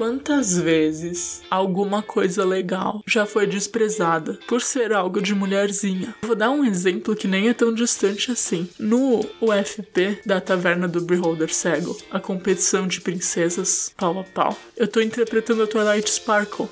Quantas vezes alguma coisa legal já foi desprezada por ser algo de mulherzinha? Vou dar um exemplo que nem é tão distante assim. No UFP da Taverna do Beholder Cego, a competição de princesas pau a pau, eu tô interpretando a Twilight Sparkle,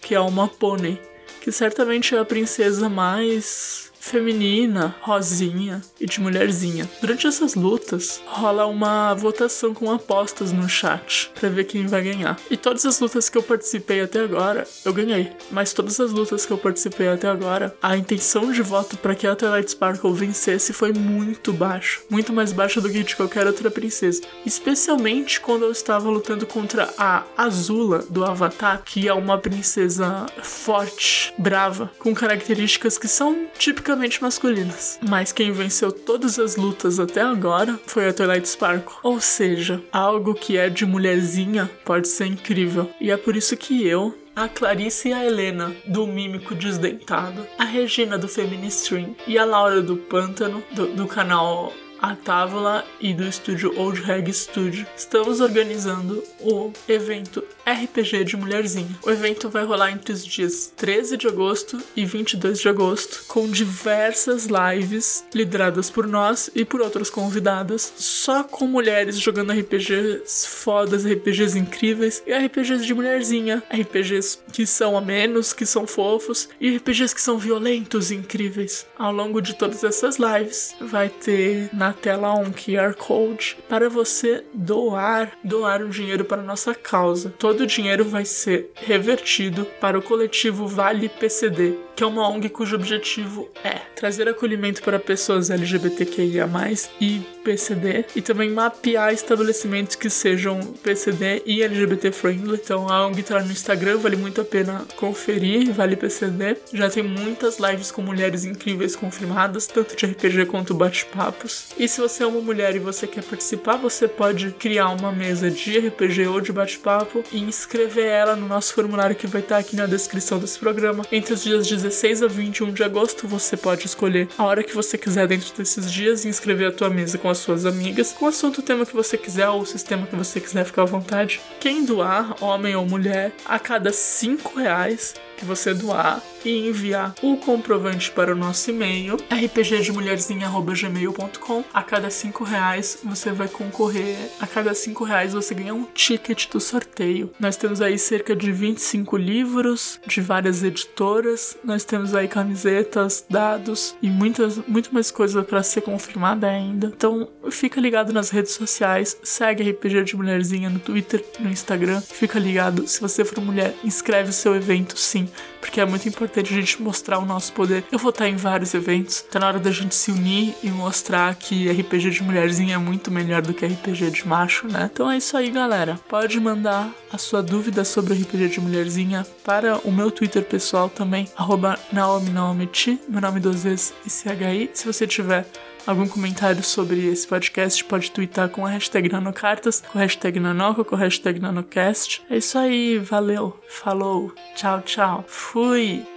que é uma pônei, que certamente é a princesa mais feminina, rosinha e de mulherzinha. Durante essas lutas, rola uma votação com apostas no chat para ver quem vai ganhar. E todas as lutas que eu participei até agora, eu ganhei. Mas todas as lutas que eu participei até agora, a intenção de voto para que a Twilight Sparkle vencesse foi muito baixa, muito mais baixa do que de qualquer outra princesa. Especialmente quando eu estava lutando contra a Azula do Avatar, que é uma princesa forte, brava, com características que são típicas masculinas. Mas quem venceu todas as lutas até agora foi a Twilight Sparkle. Ou seja, algo que é de mulherzinha pode ser incrível. E é por isso que eu, a Clarice e a Helena, do Mímico Desdentado, a Regina do Feministream e a Laura do Pântano, do, do canal a Távola e do estúdio Old Reg Studio, estamos organizando o evento RPG de Mulherzinha. O evento vai rolar entre os dias 13 de agosto e 22 de agosto, com diversas lives lideradas por nós e por outras convidadas, só com mulheres jogando RPGs fodas, RPGs incríveis e RPGs de mulherzinha, RPGs que são a menos, que são fofos e RPGs que são violentos e incríveis. Ao longo de todas essas lives, vai ter na tela um QR Code para você doar, doar o dinheiro para nossa causa. Todo o dinheiro vai ser revertido para o coletivo Vale PCD, que é uma ONG cujo objetivo é trazer acolhimento para pessoas LGBTQIA+, e PCD, e também mapear estabelecimentos que sejam PCD e LGBT friendly. Então a ONG tá no Instagram, vale muito a pena conferir, vale PCD. Já tem muitas lives com mulheres incríveis confirmadas, tanto de RPG quanto bate-papos. E se você é uma mulher e você quer participar, você pode criar uma mesa de RPG ou de bate-papo e inscrever ela no nosso formulário que vai estar aqui na descrição desse programa entre os dias 16 a 21 de agosto. Você pode escolher a hora que você quiser dentro desses dias e inscrever a tua mesa com as suas amigas, com o assunto, o tema que você quiser ou o sistema que você quiser ficar à vontade. Quem doar, homem ou mulher, a cada 5 reais que você doar e enviar o comprovante para o nosso e-mail rpgdemulherzinha.gmail.com a cada cinco reais você vai concorrer a cada cinco reais você ganha um ticket do sorteio. Nós temos aí cerca de 25 livros de várias editoras. Nós temos aí camisetas dados e muitas muito mais coisa para ser confirmada ainda. Então fica ligado nas redes sociais segue RPG de Mulherzinha no Twitter no Instagram. Fica ligado se você for mulher inscreve o seu evento sim porque é muito importante a gente mostrar o nosso poder. Eu vou estar em vários eventos, tá na hora da gente se unir e mostrar que RPG de mulherzinha é muito melhor do que RPG de macho, né? Então é isso aí, galera. Pode mandar a sua dúvida sobre RPG de mulherzinha para o meu Twitter pessoal também, arroba Naomi Naomi meu nome duas vezes ICHI. Se você tiver algum comentário sobre esse podcast, pode twittar com a hashtag Nanocartas, com a hashtag Nanoca, com a hashtag Nanocast. É isso aí, valeu, falou, tchau, tchau, fui!